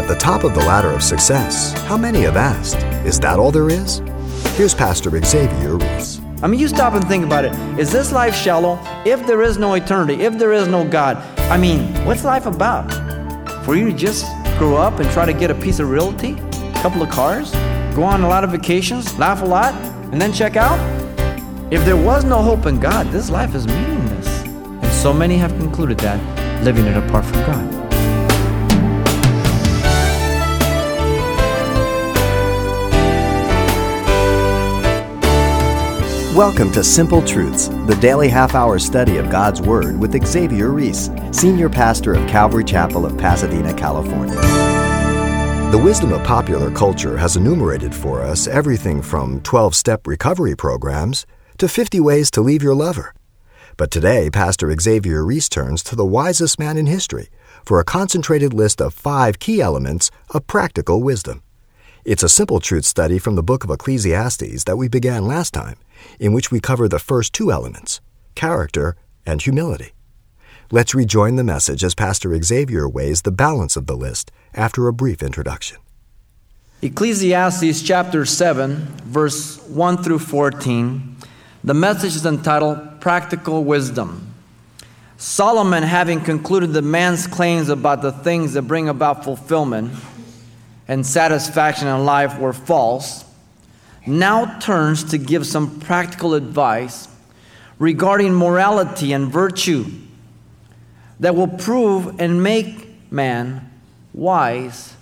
At the top of the ladder of success, how many have asked, Is that all there is? Here's Pastor Xavier Reese. I mean, you stop and think about it. Is this life shallow? If there is no eternity, if there is no God, I mean, what's life about? For you to just grow up and try to get a piece of realty, a couple of cars, go on a lot of vacations, laugh a lot, and then check out? If there was no hope in God, this life is meaningless. And so many have concluded that, living it apart from God. Welcome to Simple Truths, the daily half hour study of God's Word with Xavier Reese, Senior Pastor of Calvary Chapel of Pasadena, California. The wisdom of popular culture has enumerated for us everything from 12 step recovery programs to 50 ways to leave your lover. But today, Pastor Xavier Reese turns to the wisest man in history for a concentrated list of five key elements of practical wisdom. It's a simple truth study from the book of Ecclesiastes that we began last time in which we cover the first two elements character and humility. Let's rejoin the message as Pastor Xavier weighs the balance of the list after a brief introduction. Ecclesiastes chapter 7, verse 1 through 14. The message is entitled Practical Wisdom. Solomon, having concluded that man's claims about the things that bring about fulfillment and satisfaction in life were false, now turns to give some practical advice regarding morality and virtue that will prove and make man wise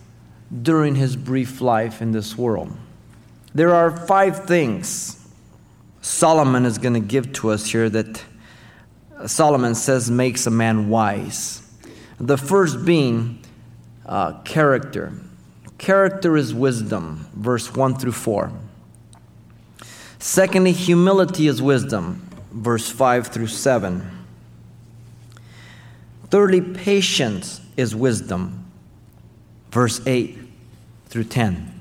during his brief life in this world. There are five things Solomon is going to give to us here that Solomon says makes a man wise. The first being uh, character. Character is wisdom, verse 1 through 4. Secondly, humility is wisdom, verse 5 through 7. Thirdly, patience is wisdom, verse 8 through 10.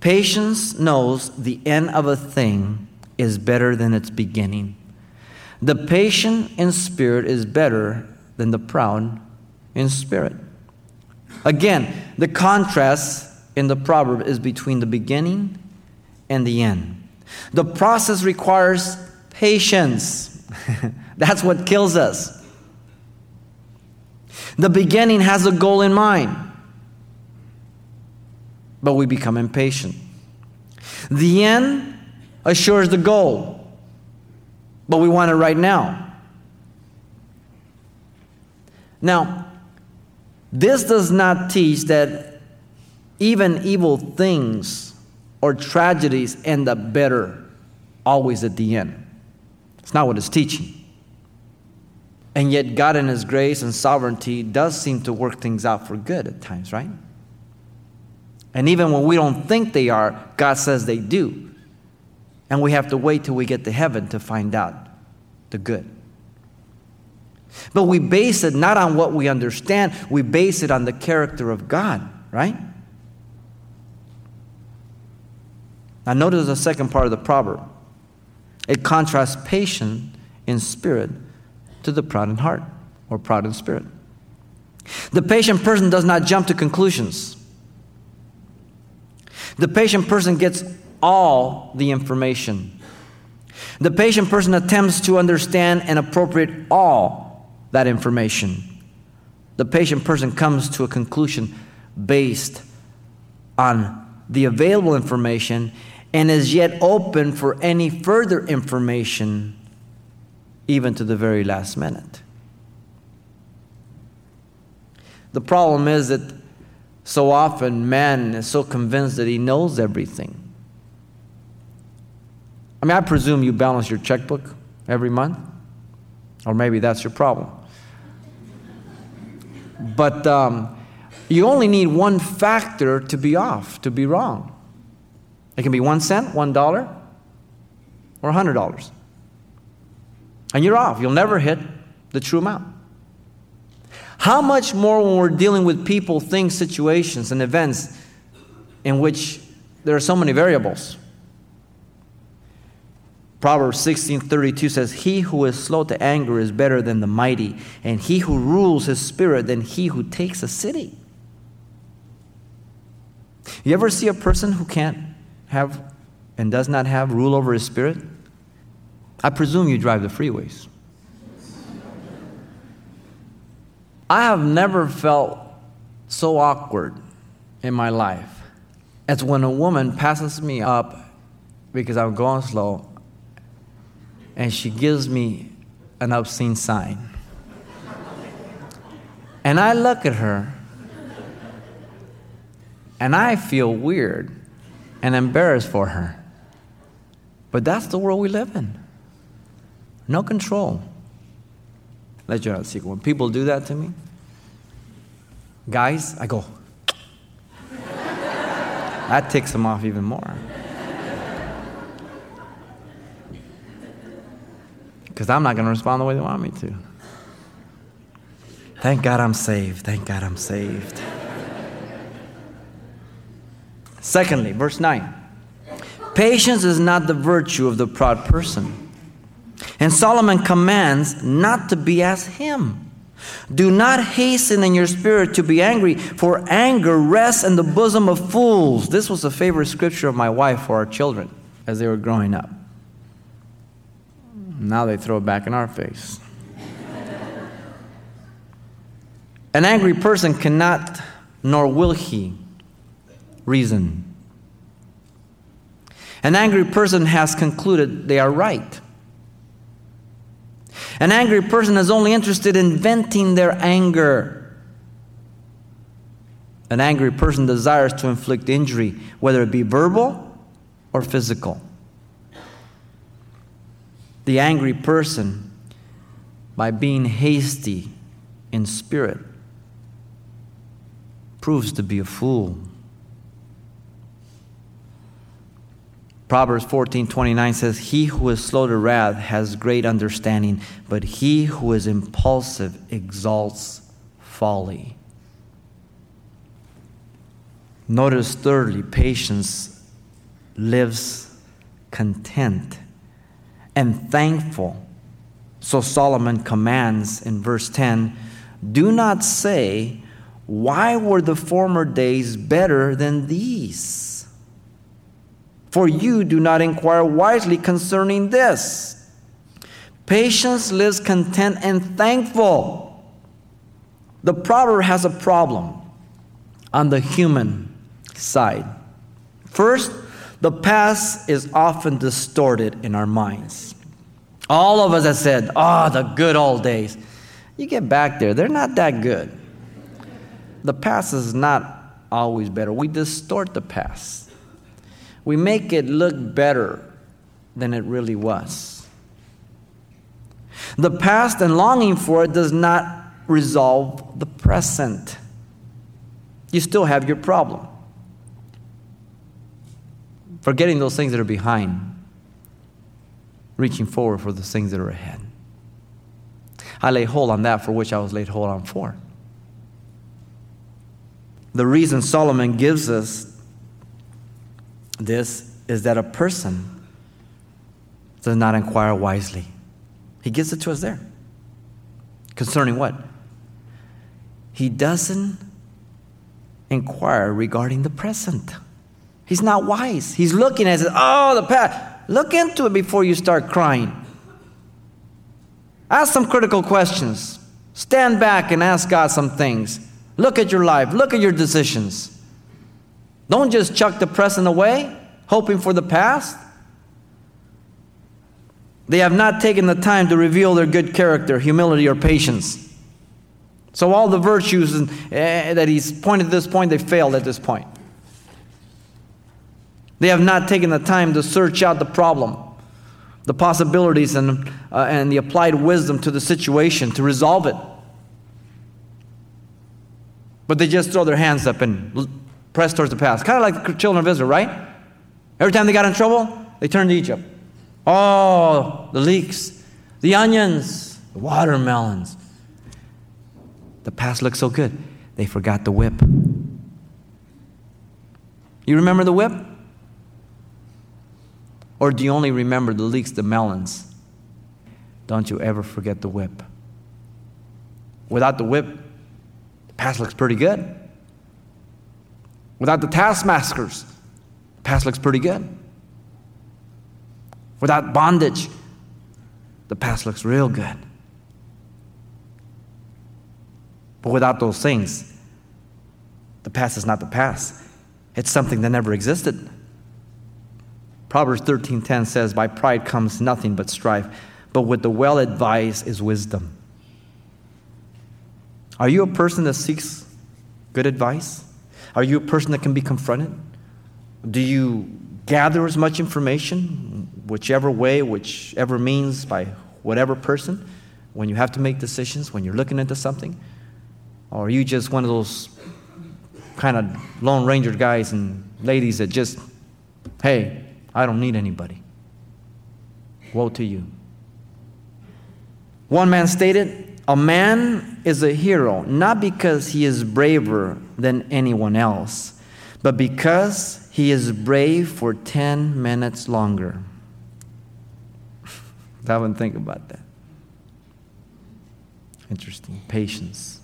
Patience knows the end of a thing is better than its beginning. The patient in spirit is better than the proud in spirit. Again, the contrast in the proverb is between the beginning and the end. The process requires patience. That's what kills us. The beginning has a goal in mind, but we become impatient. The end assures the goal, but we want it right now. Now, this does not teach that even evil things or tragedies end up better always at the end. It's not what it's teaching. And yet, God, in His grace and sovereignty, does seem to work things out for good at times, right? And even when we don't think they are, God says they do. And we have to wait till we get to heaven to find out the good. But we base it not on what we understand, we base it on the character of God, right? Now, notice the second part of the proverb. It contrasts patience in spirit to the proud in heart or proud in spirit. The patient person does not jump to conclusions. The patient person gets all the information. The patient person attempts to understand and appropriate all that information. The patient person comes to a conclusion based on the available information and is yet open for any further information, even to the very last minute. The problem is that so often man is so convinced that he knows everything. I mean, I presume you balance your checkbook every month, or maybe that's your problem. But um, you only need one factor to be off, to be wrong. It can be one cent, one dollar, or a hundred dollars. And you're off. You'll never hit the true amount. How much more when we're dealing with people, things, situations, and events in which there are so many variables? Proverbs 16:32 says, "He who is slow to anger is better than the mighty, and he who rules his spirit than he who takes a city." You ever see a person who can't have and does not have rule over his spirit? I presume you drive the freeways. I have never felt so awkward in my life as when a woman passes me up because I'm going slow and she gives me an obscene sign. And I look at her and I feel weird and embarrassed for her. But that's the world we live in. No control. Let you know, see, when people do that to me, guys, I go. that ticks them off even more. Because I'm not going to respond the way they want me to. Thank God I'm saved. Thank God I'm saved. Secondly, verse 9 patience is not the virtue of the proud person. And Solomon commands not to be as him. Do not hasten in your spirit to be angry, for anger rests in the bosom of fools. This was a favorite scripture of my wife for our children as they were growing up. Now they throw it back in our face. An angry person cannot, nor will he, reason. An angry person has concluded they are right. An angry person is only interested in venting their anger. An angry person desires to inflict injury, whether it be verbal or physical. The angry person, by being hasty in spirit, proves to be a fool. Proverbs 14:29 says, "He who is slow to wrath has great understanding, but he who is impulsive exalts folly." Notice thirdly, patience lives content and thankful. So Solomon commands in verse 10, "Do not say, why were the former days better than these? For you do not inquire wisely concerning this. Patience lives content and thankful. The proverb has a problem on the human side. First, the past is often distorted in our minds. All of us have said, oh, the good old days. You get back there, they're not that good the past is not always better. We distort the past, we make it look better than it really was. The past and longing for it does not resolve the present. You still have your problem. Forgetting those things that are behind, reaching forward for the things that are ahead. I lay hold on that for which I was laid hold on for the reason Solomon gives us this is that a person does not inquire wisely. He gives it to us there. Concerning what? He doesn't inquire regarding the present. He's not wise. He's looking at it, oh, the past. Look into it before you start crying. Ask some critical questions. Stand back and ask God some things. Look at your life, look at your decisions. Don't just chuck the present away, hoping for the past. They have not taken the time to reveal their good character, humility, or patience. So, all the virtues uh, that he's pointed at this point, they failed at this point. They have not taken the time to search out the problem, the possibilities, and, uh, and the applied wisdom to the situation to resolve it. But they just throw their hands up and press towards the past. Kind of like the children of Israel, right? Every time they got in trouble, they turned to Egypt. Oh, the leeks, the onions, the watermelons. The past looks so good. They forgot the whip. You remember the whip? Or do you only remember the leeks, the melons? Don't you ever forget the whip. Without the whip, the past looks pretty good. Without the taskmasters, the past looks pretty good. Without bondage, the past looks real good. But without those things, the past is not the past. It's something that never existed. Proverbs 13:10 says, "By pride comes nothing but strife, but with the well advised is wisdom." Are you a person that seeks good advice? Are you a person that can be confronted? Do you gather as much information, whichever way, whichever means, by whatever person, when you have to make decisions, when you're looking into something? Or are you just one of those kind of Lone Ranger guys and ladies that just, hey, I don't need anybody? Woe to you. One man stated, A man is a hero not because he is braver than anyone else, but because he is brave for 10 minutes longer. Stop and think about that. Interesting. Patience.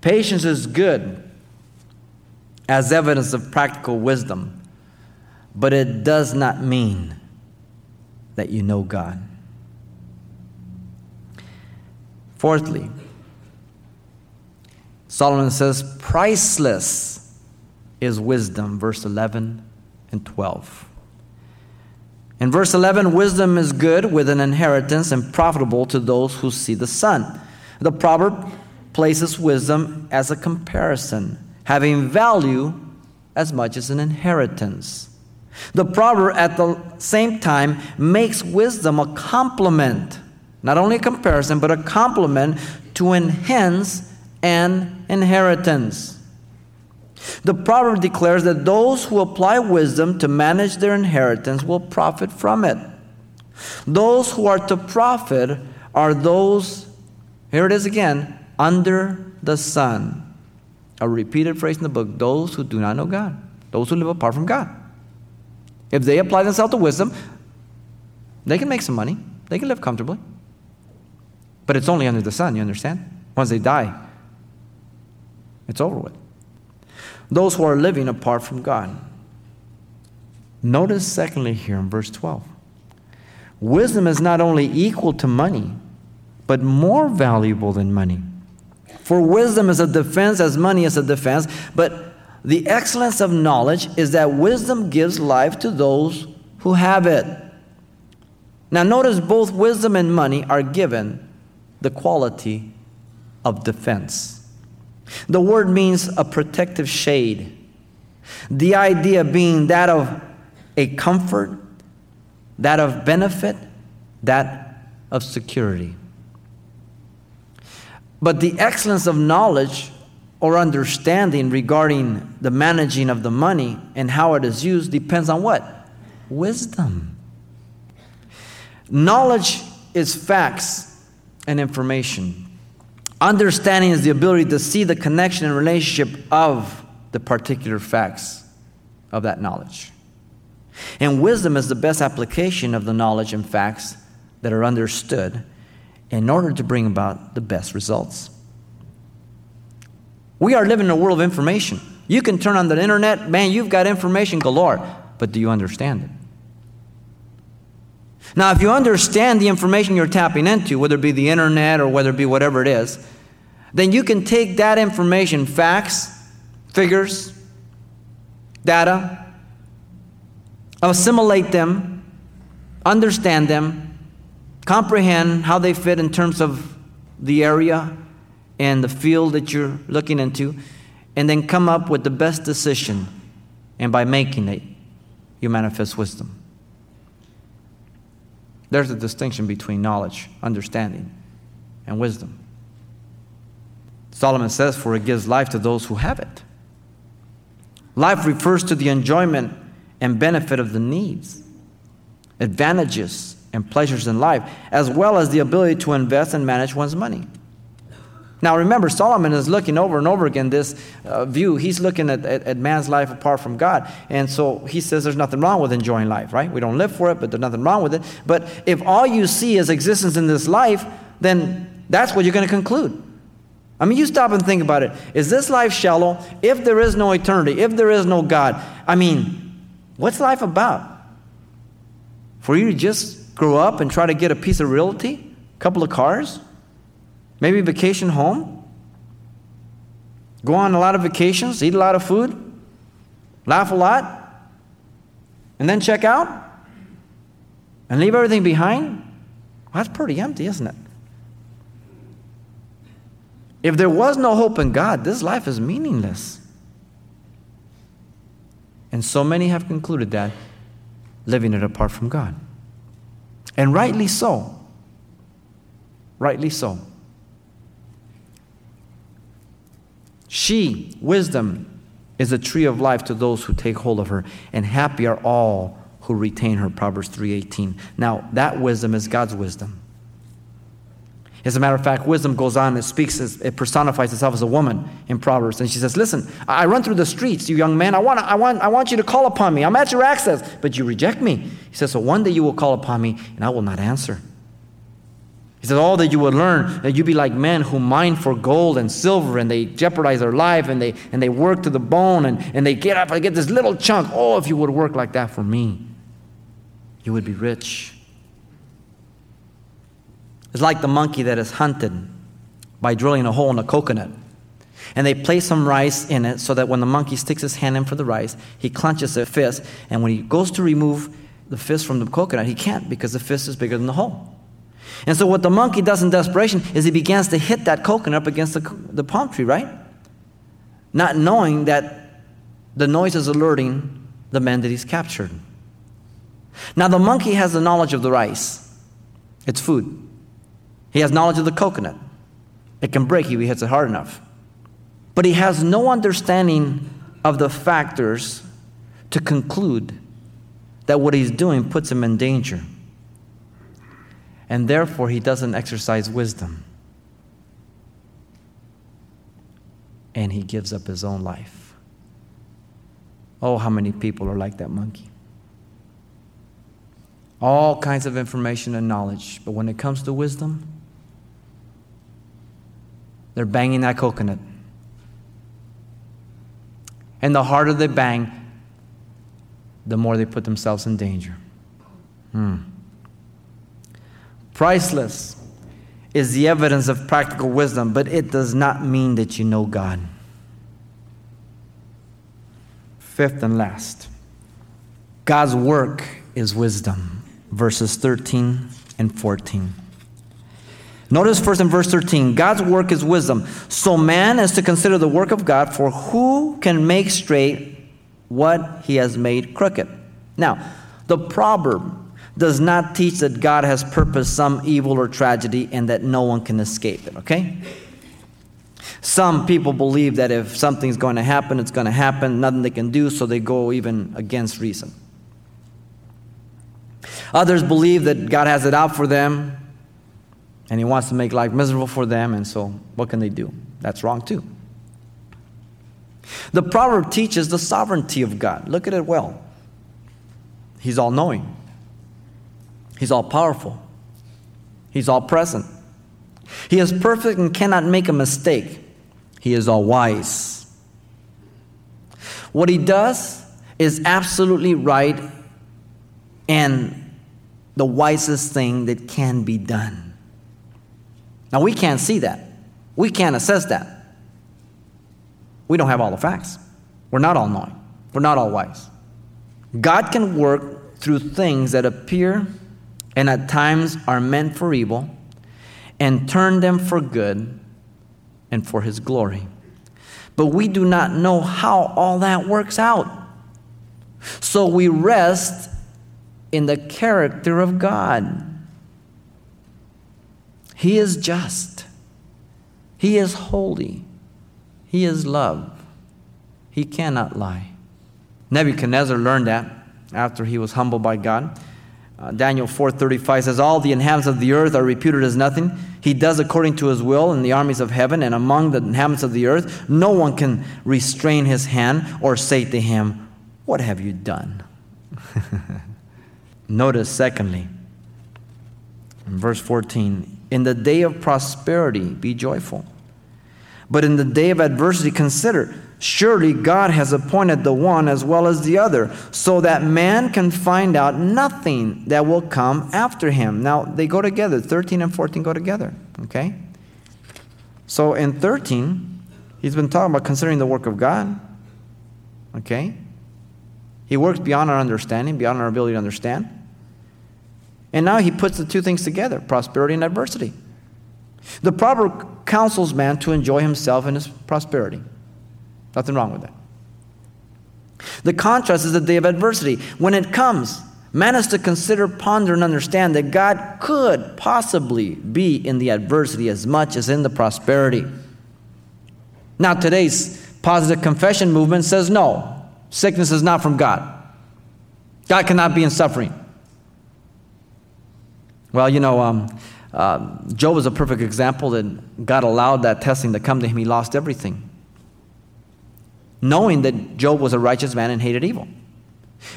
Patience is good as evidence of practical wisdom, but it does not mean that you know God. Fourthly, Solomon says, priceless is wisdom, verse 11 and 12. In verse 11, wisdom is good with an inheritance and profitable to those who see the sun. The proverb places wisdom as a comparison, having value as much as an inheritance. The proverb at the same time makes wisdom a complement, not only a comparison, but a complement to enhance an inheritance. The proverb declares that those who apply wisdom to manage their inheritance will profit from it. Those who are to profit are those, here it is again, under the sun. A repeated phrase in the book those who do not know God, those who live apart from God. If they apply themselves to wisdom, they can make some money, they can live comfortably. But it's only under the sun, you understand? Once they die, it's over with. Those who are living apart from God. Notice, secondly, here in verse 12 wisdom is not only equal to money, but more valuable than money. For wisdom is a defense as money is a defense, but the excellence of knowledge is that wisdom gives life to those who have it. Now, notice both wisdom and money are given the quality of defense. The word means a protective shade, the idea being that of a comfort, that of benefit, that of security. But the excellence of knowledge or understanding regarding the managing of the money and how it is used depends on what? Wisdom. Knowledge is facts and information. Understanding is the ability to see the connection and relationship of the particular facts of that knowledge. And wisdom is the best application of the knowledge and facts that are understood in order to bring about the best results. We are living in a world of information. You can turn on the internet, man, you've got information galore, but do you understand it? Now, if you understand the information you're tapping into, whether it be the internet or whether it be whatever it is, then you can take that information, facts, figures, data, assimilate them, understand them, comprehend how they fit in terms of the area and the field that you're looking into, and then come up with the best decision. And by making it, you manifest wisdom. There's a distinction between knowledge, understanding, and wisdom. Solomon says, For it gives life to those who have it. Life refers to the enjoyment and benefit of the needs, advantages, and pleasures in life, as well as the ability to invest and manage one's money. Now, remember, Solomon is looking over and over again this uh, view. He's looking at, at, at, man's life apart from God. And so he says there's nothing wrong with enjoying life, right? We don't live for it, but there's nothing wrong with it. But if all you see is existence in this life, then that's what you're going to conclude. I mean, you stop and think about it. Is this life shallow? If there is no eternity, if there is no God, I mean, what's life about? For you to just grow up and try to get a piece of realty, a couple of cars, maybe vacation home, go on a lot of vacations, eat a lot of food, laugh a lot, and then check out and leave everything behind? Well, that's pretty empty, isn't it? If there was no hope in God, this life is meaningless. And so many have concluded that living it apart from God. And rightly so. Rightly so. She, wisdom, is a tree of life to those who take hold of her, and happy are all who retain her. Proverbs 3:18. Now, that wisdom is God's wisdom. As a matter of fact, wisdom goes on, it speaks, it personifies itself as a woman in Proverbs. And she says, Listen, I run through the streets, you young man. I want, I, want, I want you to call upon me. I'm at your access, but you reject me. He says, So one day you will call upon me, and I will not answer. He says, All that you would learn, that you'd be like men who mine for gold and silver, and they jeopardize their life, and they, and they work to the bone, and, and they get up and get this little chunk. Oh, if you would work like that for me, you would be rich. It's like the monkey that is hunted by drilling a hole in a coconut. And they place some rice in it so that when the monkey sticks his hand in for the rice, he clenches a fist. And when he goes to remove the fist from the coconut, he can't because the fist is bigger than the hole. And so, what the monkey does in desperation is he begins to hit that coconut up against the, the palm tree, right? Not knowing that the noise is alerting the man that he's captured. Now, the monkey has the knowledge of the rice, it's food. He has knowledge of the coconut. It can break if he hits it hard enough. But he has no understanding of the factors to conclude that what he's doing puts him in danger. And therefore, he doesn't exercise wisdom. And he gives up his own life. Oh, how many people are like that monkey? All kinds of information and knowledge, but when it comes to wisdom, they're banging that coconut. And the harder they bang, the more they put themselves in danger. Hmm. Priceless is the evidence of practical wisdom, but it does not mean that you know God. Fifth and last, God's work is wisdom. Verses 13 and 14. Notice first in verse 13 God's work is wisdom. So man is to consider the work of God, for who can make straight what he has made crooked? Now, the proverb does not teach that God has purposed some evil or tragedy and that no one can escape it, okay? Some people believe that if something's going to happen, it's going to happen, nothing they can do, so they go even against reason. Others believe that God has it out for them, and he wants to make life miserable for them, and so what can they do? That's wrong too. The proverb teaches the sovereignty of God. Look at it well. He's all knowing, He's all powerful, He's all present. He is perfect and cannot make a mistake. He is all wise. What He does is absolutely right and the wisest thing that can be done. Now, we can't see that. We can't assess that. We don't have all the facts. We're not all knowing. We're not all wise. God can work through things that appear and at times are meant for evil and turn them for good and for His glory. But we do not know how all that works out. So we rest in the character of God. He is just. He is holy. He is love. He cannot lie. Nebuchadnezzar learned that after he was humbled by God. Uh, Daniel 4:35 says all the inhabitants of the earth are reputed as nothing. He does according to his will in the armies of heaven and among the inhabitants of the earth. No one can restrain his hand or say to him, "What have you done?" Notice secondly, in verse 14, in the day of prosperity, be joyful. But in the day of adversity, consider surely God has appointed the one as well as the other, so that man can find out nothing that will come after him. Now, they go together. 13 and 14 go together, okay? So in 13, he's been talking about considering the work of God, okay? He works beyond our understanding, beyond our ability to understand. And now he puts the two things together prosperity and adversity. The proverb counsels man to enjoy himself in his prosperity. Nothing wrong with that. The contrast is the day of adversity. When it comes, man is to consider, ponder, and understand that God could possibly be in the adversity as much as in the prosperity. Now, today's positive confession movement says no, sickness is not from God. God cannot be in suffering. Well, you know, um, uh, Job is a perfect example that God allowed that testing to come to him. He lost everything, knowing that Job was a righteous man and hated evil.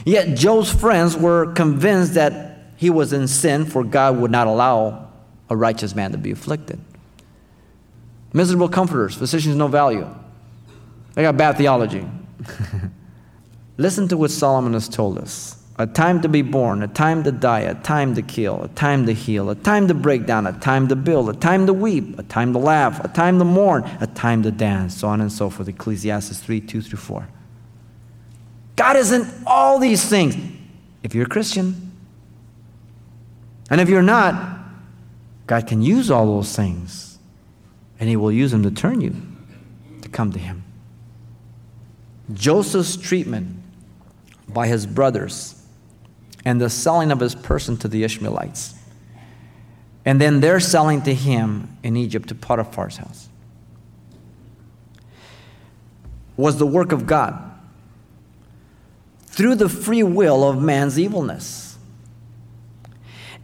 Yet Job's friends were convinced that he was in sin, for God would not allow a righteous man to be afflicted. Miserable comforters, physicians no value. They got bad theology. Listen to what Solomon has told us a time to be born, a time to die, a time to kill, a time to heal, a time to break down, a time to build, a time to weep, a time to laugh, a time to mourn, a time to dance, so on and so forth. Ecclesiastes 3 2 through 4. God is in all these things if you're a Christian. And if you're not, God can use all those things, and He will use them to turn you to come to Him. Joseph's treatment by his brothers and the selling of his person to the Ishmaelites. And then they're selling to him in Egypt to Potiphar's house. Was the work of God through the free will of man's evilness.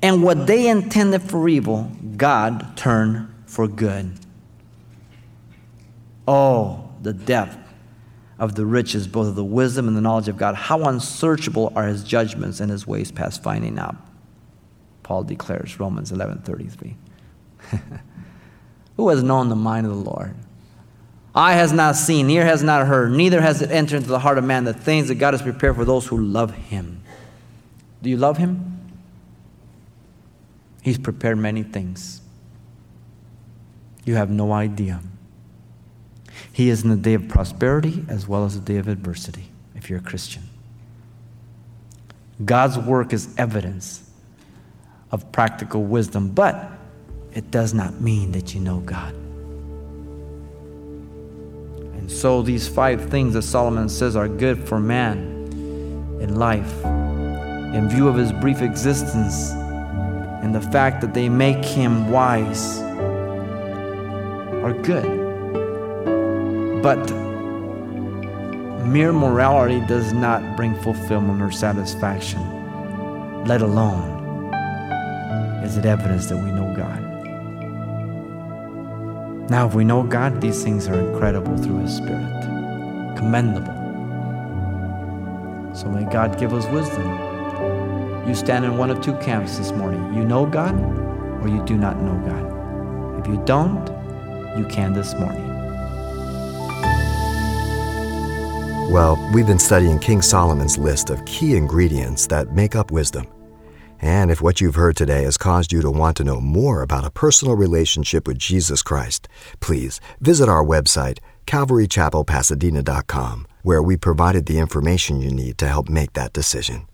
And what they intended for evil, God turned for good. Oh, the depth of the riches, both of the wisdom and the knowledge of God. How unsearchable are his judgments and his ways past finding out. Paul declares, Romans 11:33. Who has known the mind of the Lord? Eye has not seen, ear has not heard, neither has it entered into the heart of man the things that God has prepared for those who love him. Do you love him? He's prepared many things. You have no idea. He is in the day of prosperity as well as the day of adversity, if you're a Christian. God's work is evidence of practical wisdom, but it does not mean that you know God. And so, these five things that Solomon says are good for man in life, in view of his brief existence, and the fact that they make him wise, are good. But mere morality does not bring fulfillment or satisfaction, let alone is it evidence that we know God. Now, if we know God, these things are incredible through His Spirit, commendable. So may God give us wisdom. You stand in one of two camps this morning. You know God or you do not know God. If you don't, you can this morning. Well, we've been studying King Solomon's list of key ingredients that make up wisdom. And if what you've heard today has caused you to want to know more about a personal relationship with Jesus Christ, please visit our website, calvarychapelpasadena.com, where we provided the information you need to help make that decision.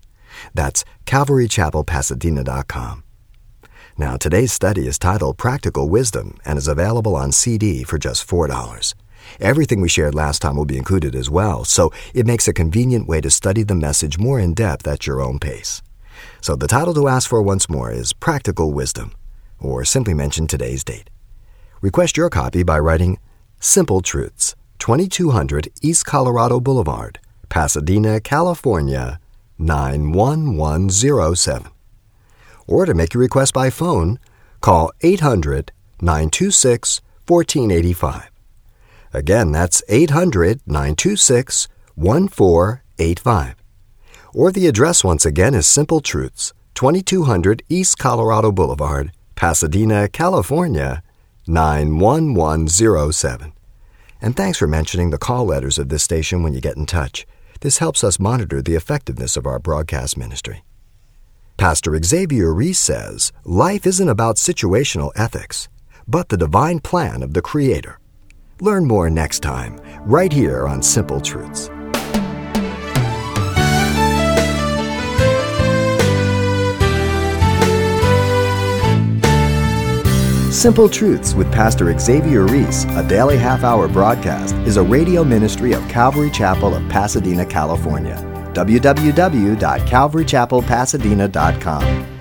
That's calvarychapelpasadena.com. Now, today's study is titled Practical Wisdom and is available on CD for just $4. Everything we shared last time will be included as well, so it makes a convenient way to study the message more in depth at your own pace. So the title to ask for once more is Practical Wisdom, or simply mention today's date. Request your copy by writing Simple Truths, 2200 East Colorado Boulevard, Pasadena, California, 91107. Or to make your request by phone, call 800 926 1485. Again, that's 800 926 1485. Or the address once again is Simple Truths, 2200 East Colorado Boulevard, Pasadena, California, 91107. And thanks for mentioning the call letters of this station when you get in touch. This helps us monitor the effectiveness of our broadcast ministry. Pastor Xavier Reese says life isn't about situational ethics, but the divine plan of the Creator. Learn more next time, right here on Simple Truths. Simple Truths with Pastor Xavier Reese, a daily half hour broadcast, is a radio ministry of Calvary Chapel of Pasadena, California. www.calvarychapelpasadena.com.